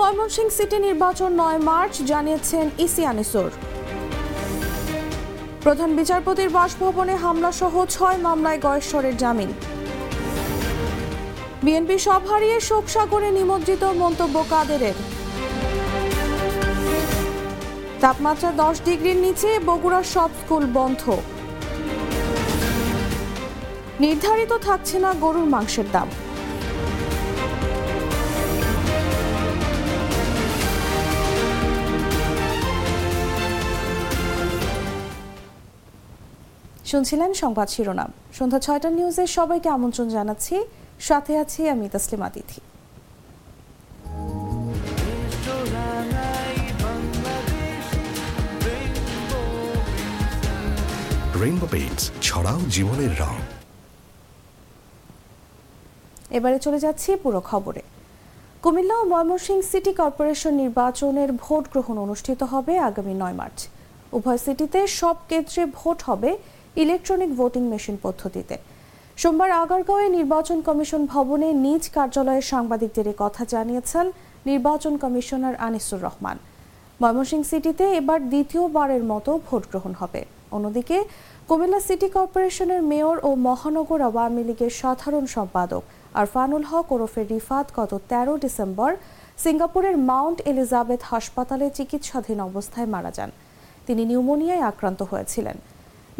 Mymensingh city নির্বাচন নয় March, জানিয়েছেন ইসি আনিসুর। প্রধান বিচারপতির বাসভবনে হামলা সহ ছয় মামলায় গয়েশ্বরের জামিন। বিএনপি সব হারিয়ে শোক সাগরে নিমজ্জিত মন্তব্য কাদেরের। তাপমাত্রা দশ ডিগ্রির নিচে বগুড়ার সব স্কুল বন্ধ। নির্ধারিত থাকছে না গরুর মাংসের দাম। শুনছিলেন সংবাদ শিরোনাম। সন্ধ্যা ছয়টা নিউজে সবাইকে আমন্ত্রণ জানাচ্ছি। সাথে আছি আমি তসলিমা তিথি। রেইনবো পেইন্টস ছড়াও জীবনের রং। এবারে চলে যাচ্ছি পুরো খবরে। কুমিল্লা ও ময়মনসিংহ সিটি কর্পোরেশন নির্বাচনের ভোট গ্রহণ অনুষ্ঠিত হবে আগামী নয় মার্চ। উভয় সিটিতে সব কেন্দ্রে ভোট হবে ইলেকট্রনিক ভোটিং মেশিন পদ্ধতিতে। সোমবার আগারগাঁওয়ে নির্বাচন কমিশন ভবনে নিজ কার্যালয়ে সাংবাদিকদের কথা জানিয়েছেন নির্বাচন কমিশনার আনিসুর রহমান। ময়মনসিংহ সিটিতে এবার দ্বিতীয়বারের মতো ভোট গ্রহণ হবে। অন্যদিকে, কুমিল্লা সিটি কর্পোরেশনের মেয়র ও মহানগর আওয়ামী লীগের সাধারণ সম্পাদক আরফানুল হক ওরফে রিফাত গত তেরো ডিসেম্বর সিঙ্গাপুরের মাউন্ট এলিজাবেথ হাসপাতালে চিকিৎসাধীন অবস্থায় মারা যান। তিনি নিউমোনিয়ায় আক্রান্ত হয়েছিলেন।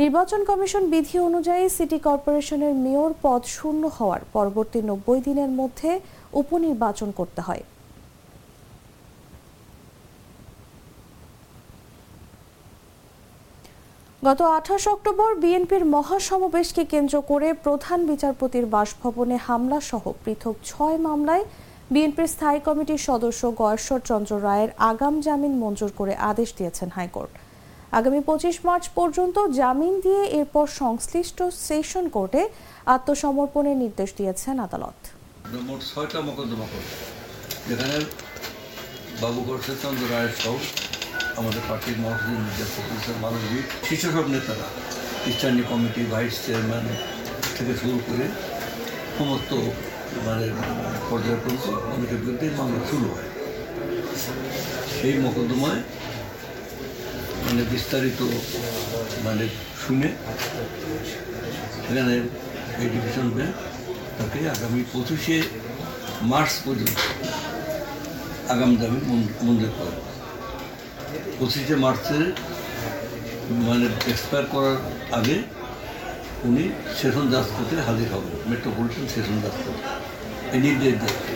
নির্বাচন কমিশন বিধি অনুযায়ী সিটি কর্পোরেশনের মেয়র পদ শূন্য হওয়ার পরবর্তী নব্বই দিনের মধ্যে উপনির্বাচন করতে হয়। গত আঠাশ অক্টোবর বিএনপির মহাসমাবেশকে কেন্দ্র করে প্রধান বিচারপতির বাসভবনে হামলা সহ পৃথক ছয় মামলায় বিএনপির স্থায়ী কমিটির সদস্য গয়েশ্বর চন্দ্র রায়ের আগাম জামিন মঞ্জুর করে আদেশ দিয়েছেন হাইকোর্ট। আগামী পঁচিশ মার্চ পর্যন্ত জামিন দিয়ে এরপর সংশ্লিষ্ট সেশন কোর্টে আত্মসমর্পণের নির্দেশ দিয়েছেন আদালত। মোট ছয়টা মোকদ্দমা করবে। যেখানে বাবু চন্দ্র রায়ের সহ আমাদের পার্টির মহাসচিব মির্জা শীর্ষ সব নেতারা স্ট্যান্ডিং কমিটি ভাইস চেয়ারম্যান থেকে শুরু করে সমস্ত মানে পর্যায়ে পর্যন্ত অনেকের বিরুদ্ধে মামলা শুরু হয়। সেই মোকদ্দমায় মানে বিস্তারিত মানে শুনে সেখানে এই ডিভিশন বেঞ্চ তাকে আগামী পঁচিশে মার্চ পর্যন্ত আগাম জামিন মঞ্জুর করে। পঁচিশে মার্চের মানে এক্সপায়ার করার আগে উনি সেশন জাজ করতে হাজির হবেন মেট্রোপলিটন সেশন জাজ করতে এই নির্দেশ দিচ্ছে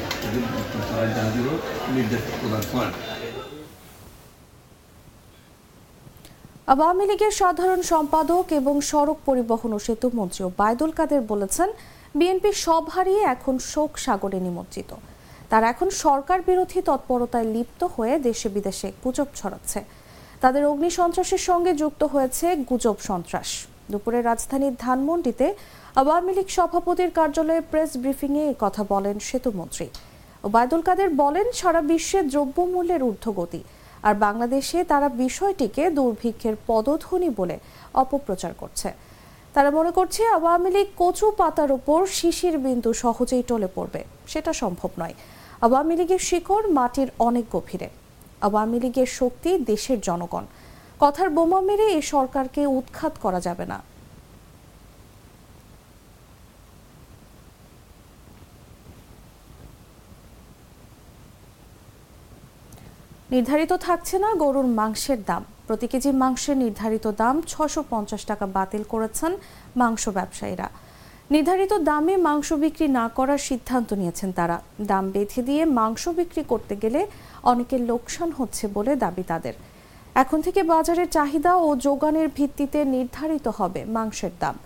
জাহাজেরও নির্দেশ প্রদান করেন। আওয়ামী লীগের সাধারণ সম্পাদক এবং সড়ক পরিবহন ও সেতু মন্ত্রী বায়দুল কাদের বলেছেন, বিএনপি সব হারিয়ে এখন শোক সাগরে নিমজ্জিত। তারা এখন সরকার বিরোধী তৎপরতায় লিপ্ত হয়ে দেশে বিদেশে গুজব ছড়াচ্ছে। তাদের অগ্নি সন্ত্রাসের সঙ্গে যুক্ত হয়েছে গুজব সন্ত্রাস। দুপুরে রাজধানীর ধানমন্ডিতে আওয়ামী লীগ সভাপতির কার্যালয়ে প্রেস ব্রিফিংয়ে কথা বলেন সেতুমন্ত্রী ওবায়দুল কাদের বলেন, সারা বিশ্বে দ্রব্যমূল্যের ঊর্ধ্বগতি আর বাংলাদেশে তারা বিষয়টিকে দুর্ভিক্ষের পদধ্বনি বলে অপপ্রচার করছে। তারা মনে করছে আওয়ামী লীগ কচু পাতার ওপর শিশির বিন্দু সহজেই টলে পড়বে। সেটা সম্ভব নয়। আওয়ামী লীগের শিকড় মাটির অনেক গভীরে। আওয়ামী লীগের শক্তি দেশের জনগণ। কথার বোমা মেরে এই সরকারকে উৎখাত করা যাবে না। নির্ধারিত থাকছে না গরুর মাংসের দাম। প্রতি কেজি মাংসের নির্ধারিত দাম ছশো পঞ্চাশ টাকা বাতিল করেছেন মাংস ব্যবসায়ীরা। নির্ধারিত দামে মাংস বিক্রি না করার সিদ্ধান্ত নিয়েছেন তারা। দাম বেঁধে দিয়ে মাংস বিক্রি করতে গেলে অনেকের লোকসান হচ্ছে বলে দাবি তাদের। এখন থেকে বাজারের চাহিদা ও যোগানের ভিত্তিতে নির্ধারিত হবে মাংসের দাম।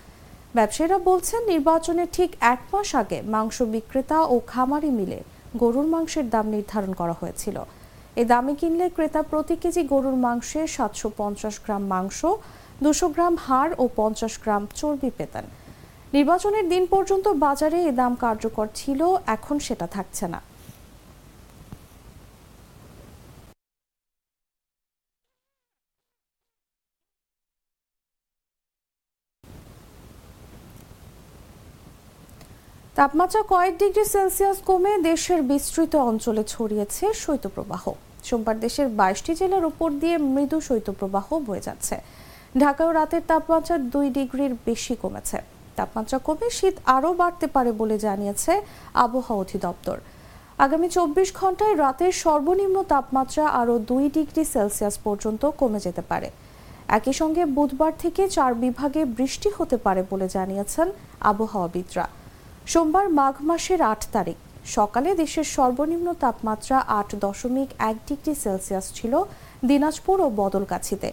ব্যবসায়ীরা বলছেন নির্বাচনের ঠিক এক মাস আগে মাংস বিক্রেতা ও খামারি মিলে গরুর মাংসের দাম নির্ধারণ করা হয়েছিল। এ দামে কিনলে ক্রেতা প্রতি কেজি গরুর মাংসে সাতশো পঞ্চাশ গ্রাম মাংস, দুশো গ্রাম হাড় ও পঞ্চাশ গ্রাম চর্বি পেতেন। নির্বাচনের দিন পর্যন্ত বাজারে এ দাম কার্যকর ছিল, এখন সেটা থাকছে না। তাপমাত্রা কয়েক ডিগ্রি সেলসিয়াস কমে দেশের বিস্তৃত অঞ্চলে ছড়িয়েছে শৈত্যপ্রবাহ। সোমবার দেশের বাইশটি জেলার উপর দিয়ে মৃদু শৈত্যপ্রবাহ বয়ে যাচ্ছে। ঢাকাও রাতের তাপমাত্রা দুই ডিগ্রির বেশি কমেছে। তাপমাত্রা কমে শীত আরও বাড়তে পারে বলে জানিয়েছে আবহাওয়া অধিদপ্তর। আগামী চব্বিশ ঘন্টায় রাতের সর্বনিম্ন তাপমাত্রা আরও দুই ডিগ্রি সেলসিয়াস পর্যন্ত কমে যেতে পারে। একই সঙ্গে বুধবার থেকে চার বিভাগে বৃষ্টি হতে পারে বলে জানিয়েছেন আবহাওয়াবিদরা। সোমবার মাঘ মাসের আট তারিখ সকালে দেশের সর্বনিম্ন তাপমাত্রা আট দশমিক এক ডিগ্রি সেলসিয়াস ছিল দিনাজপুর ও বদলগাছিতে।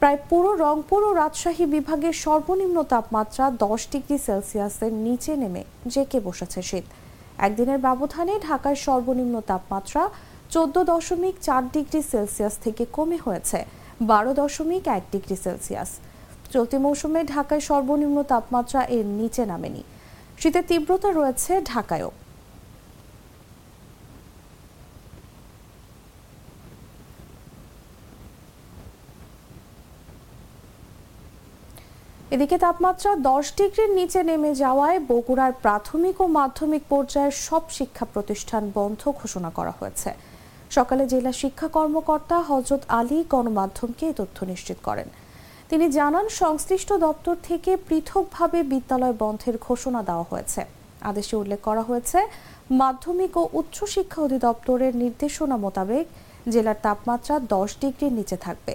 প্রায় পুরো রংপুর ও রাজশাহী বিভাগের সর্বনিম্ন তাপমাত্রা দশ ডিগ্রি সেলসিয়াসের নিচে নেমে জেকে বসেছে শীত। একদিনের ব্যবধানে ঢাকার সর্বনিম্ন তাপমাত্রা চোদ্দ দশমিক চার ডিগ্রি সেলসিয়াস থেকে কমে হয়েছে, বারো দশমিক এক ডিগ্রি সেলসিয়াস। চলতি মৌসুমে ঢাকায় সর্বনিম্ন তাপমাত্রা এর নিচে নামেনি। শীতের তীব্রতা রয়েছে ঢাকায়ও। এদিকে তাপমাত্রা দশ ডিগ্রির নিচে নেমে যাওয়ায় বগুড়ার প্রাথমিক ও মাধ্যমিক পর্যায়ের সব শিক্ষা প্রতিষ্ঠান বন্ধ ঘোষণা করা হয়েছে। সকালে জেলা শিক্ষা কর্মকর্তা হজরত আলী গণমাধ্যমকে এই তথ্য নিশ্চিত করেন। তিনি জানান, সংশ্লিষ্ট দপ্তর থেকে পৃথকভাবে বিদ্যালয় বন্ধের ঘোষণা দেওয়া হয়েছে। আদেশে উল্লেখ করা হয়েছে, মাধ্যমিক ও উচ্চশিক্ষা অধিদপ্তরের নির্দেশনা মোতাবেক জেলার তাপমাত্রা দশ ডিগ্রির নিচে থাকবে।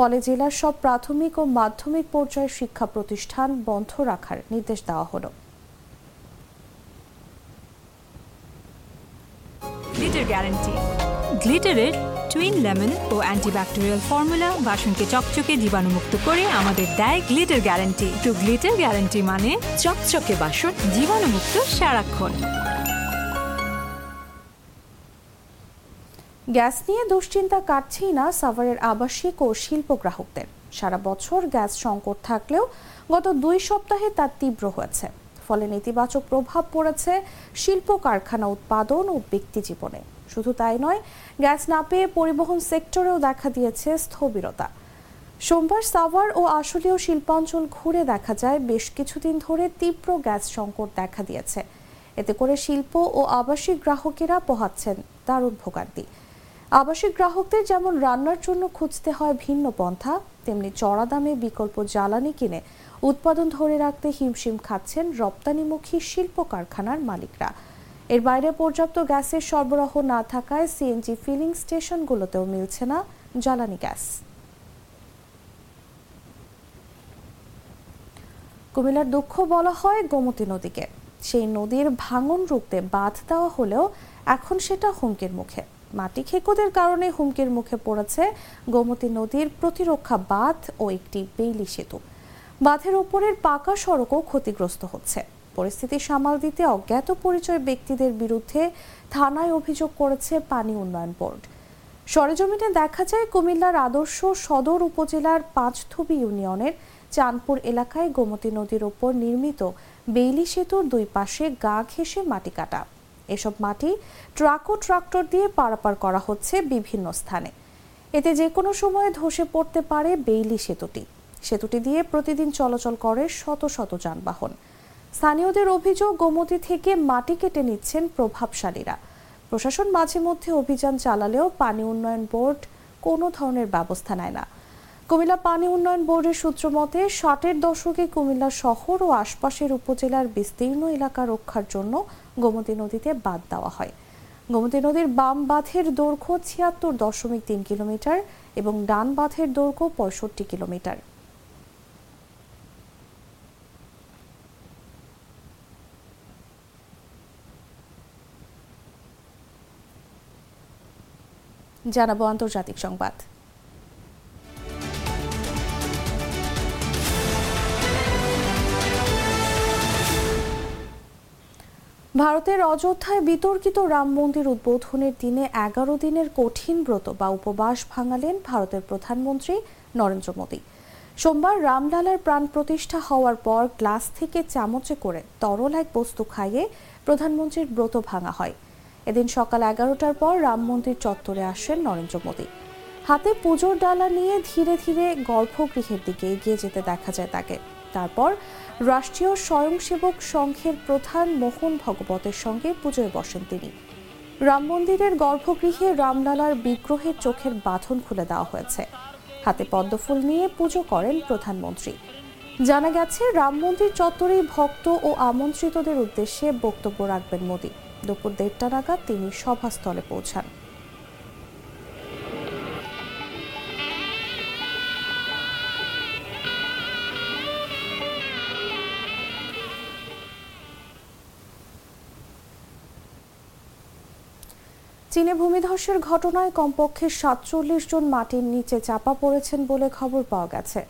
ফলে জেলার সব প্রাথমিক ও মাধ্যমিক পর্যায়ের শিক্ষা প্রতিষ্ঠান বন্ধ রাখার নির্দেশ দেওয়া হলো। গ্লিটার গ্যারান্টি গ্লিটারের টুইন লেমন ও অ্যান্টিব্যাকটেরিয়াল ফর্মুলা বাসনকে চকচকে জীবাণুমুক্ত করে আমাদের দেয় গ্লিটার গ্যারান্টি তো গ্লিটার গ্যারান্টি মানে চকচকে বাসন জীবাণুমুক্ত সারাক্ষণ। গ্যাস নিয়ে দুশ্চিন্তা কাটছেই না সাভারের আবাসিক ও শিল্প গ্রাহকদের। সারা বছর গ্যাস সংকট থাকলেও গত দুই সপ্তাহে তা তীব্র হয়েছে। ফলে নেতিবাচক প্রভাব পড়েছে শিল্প, কারখানা উৎপাদন ও ব্যক্তি জীবনে। শুধু তাই নয়, গ্যাস না পেয়ে পরিবহন সেক্টরেও দেখা দিয়েছে স্থবিরতা। সোমবার সাভার ও আশুলীয় শিল্পাঞ্চল ঘুরে দেখা যায়, বেশ কিছুদিন ধরে তীব্র গ্যাস সংকট দেখা দিয়েছে। এতে করে শিল্প ও আবাসিক গ্রাহকেরা পোহাচ্ছেন দারুণ ভোগান্তি। আবাসিক গ্রাহকদের যেমন রান্নার জন্য খুঁজতে হয় ভিন্ন পন্থা, তেমনি চড়া দামে বিকল্প জ্বালানি কিনে উৎপাদন ধরে রাখতে হিমশিম খাচ্ছেন রপ্তানিমুখী শিল্প কারখানার মালিকরা। এর বাইরে পর্যাপ্ত গ্যাসের সরবরাহ না থাকায় সিএনজি ফিলিং স্টেশনগুলোতেও মিলছে না জ্বালানি গ্যাস। কুমিল্লার দুঃখ বলা হয় গোমতী নদীকে। সেই নদীর ভাঙন রুখতে বাঁধ দেওয়া হলেও এখন সেটা হুমকির মুখে। মাটি খেকোদের কারণে হুমকির মুখে পড়েছে গোমতী নদীর প্রতিরক্ষা বাঁধ ও একটি বেইলি সেতু। বাঁধের ওপরের পাকা সড়কও ক্ষতিগ্রস্ত হচ্ছে। পরিস্থিতি সামাল দিতে অজ্ঞাত পরিচয় ব্যক্তিদের বিরুদ্ধে থানায় অভিযোগ করেছে পানি উন্নয়ন বোর্ড। সরেজমিনে দেখা যায়, কুমিল্লার আদর্শ সদর উপজেলার পাঁচথুবি ইউনিয়নের চাঁদপুর এলাকায় গোমতী নদীর ওপর নির্মিত বেইলি সেতুর দুই পাশে গা ঘেঁষে মাটি কাটা। এসব মাটি ট্রাক ও ট্রাক্টর দিয়ে পারাপার করা হচ্ছে বিভিন্ন স্থানে। এতে যে কোনো সময় ধসে পড়তে পারে বেইলি সেতুটি। সেতুটি দিয়ে প্রতিদিন চলাচল করে শত শত যানবাহন। স্থানীয়দের অভিযোগ, গোমতী থেকে মাটি কেটে নিচ্ছেন প্রভাবশালীরা। প্রশাসন মাঝে মধ্যে অভিযান চালালেও পানি উন্নয়ন বোর্ড কোনো ধরনের ব্যবস্থা নেয় না। কুমিল্লা পানি উন্নয়ন বোর্ডের সূত্র মতে, ষাটের দশকে কুমিল্লা শহর ও আশপাশের উপজেলার বিস্তীর্ণ এলাকা রক্ষার জন্য গোমতী নদীতে বাঁধ দেওয়া হয়। গোমতী নদীর বাম বাঁধের দৈর্ঘ্য ছিয়াত্তর দশমিক তিন কিলোমিটার এবং ডান বাঁধের দৈর্ঘ্য পঁয়ষট্টি কিলোমিটার। জানাব আন্তর্জাতিক সংবাদ। ভারতের অযোধ্যায় বিতর্কিত রাম মন্দির উদ্বোধনের দিনে এগারো দিনের কঠিন ব্রত বা উপবাস ভাঙালেন ভারতের প্রধানমন্ত্রী নরেন্দ্র মোদী। সোমবার রামলালার প্রাণ প্রতিষ্ঠা হওয়ার পর গ্লাস থেকে চামচে করে তরল এক বস্তু খাইয়ে প্রধানমন্ত্রীর ব্রত ভাঙা হয়। এদিন সকাল এগারোটার পর রাম মন্দির চত্বরে আসেন নরেন্দ্র মোদী। হাতে পুজোর ডালা নিয়ে ধীরে ধীরে গর্ভগৃহের দিকে এগিয়ে যেতে দেখা যায় তাকে। তারপর রাষ্ট্রীয় স্বয়ংসেবক সংঘের প্রধান মোহন ভগবতের সঙ্গে পুজোয় বসেন তিনি। রাম মন্দিরের গর্ভগৃহে রামলালার বিগ্রহের চোখের বাঁধন খুলে দেওয়া হয়েছে। হাতে পদ্মফুল নিয়ে পুজো করেন প্রধানমন্ত্রী। জানা গেছে, রাম মন্দির চত্বরে ভক্ত ও আমন্ত্রিতদের উদ্দেশ্যে বক্তব্য রাখবেন মোদী। দুপুর দেড়টা নাগাদ তিনি সভাস্থলে পৌঁছান। চীনে ভূমিধসের ঘটনায় কমপক্ষে সাতচল্লিশ জন মাটির নিচে চাপা পড়েছেন বলে খবর পাওয়া গেছে।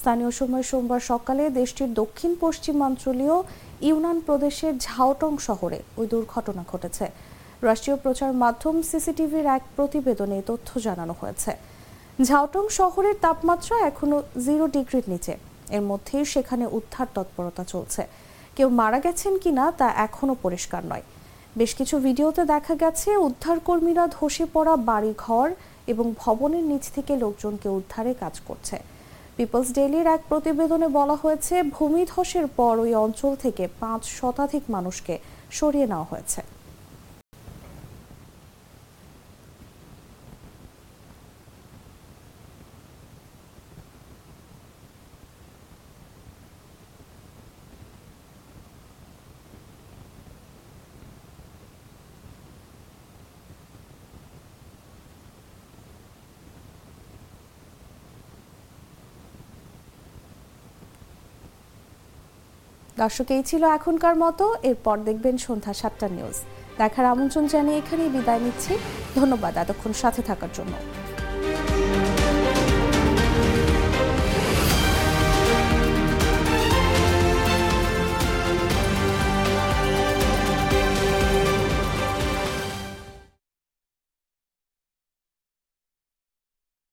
স্থানীয় সময় সোমবার সকালে দেশটির দক্ষিণ পশ্চিমাঞ্চলীয় ইউনান প্রদেশের ঝাওটং শহরে ওই দুর্ঘটনা ঘটেছে। রাষ্ট্রীয় প্রচার মাধ্যম সিসিটিভির এক প্রতিবেদনে তথ্য জানানো হয়েছে। ঝাওটং শহরের তাপমাত্রা এখনও জিরো ডিগ্রির নিচে। এর মধ্যেই সেখানে উদ্ধার তৎপরতা চলছে। কেউ মারা গেছেন কিনা তা এখনও পরিষ্কার নয়। বেশ কিছু ভিডিওতে দেখা গেছে, উদ্ধারকর্মীরা ধসে পড়া বাড়িঘর এবং ভবনের নিচ থেকে লোকজনকে উদ্ধারে কাজ করছে। পিপলস ডেইলির এক প্রতিবেদনে বলা হয়েছে ভূমিধসের পর ওই অঞ্চল থেকে পাঁচ শতাধিক মানুষকে সরিয়ে নেওয়া হয়েছে। দর্শক, এই ছিল এখনকার মতো। এরপর দেখবেন সন্ধ্যা সাতটা নিউজ। দেখার আমন্ত্রণ জানিয়ে এখানেই বিদায় নিচ্ছি। ধন্যবাদ এতক্ষণ সাথে থাকার জন্য।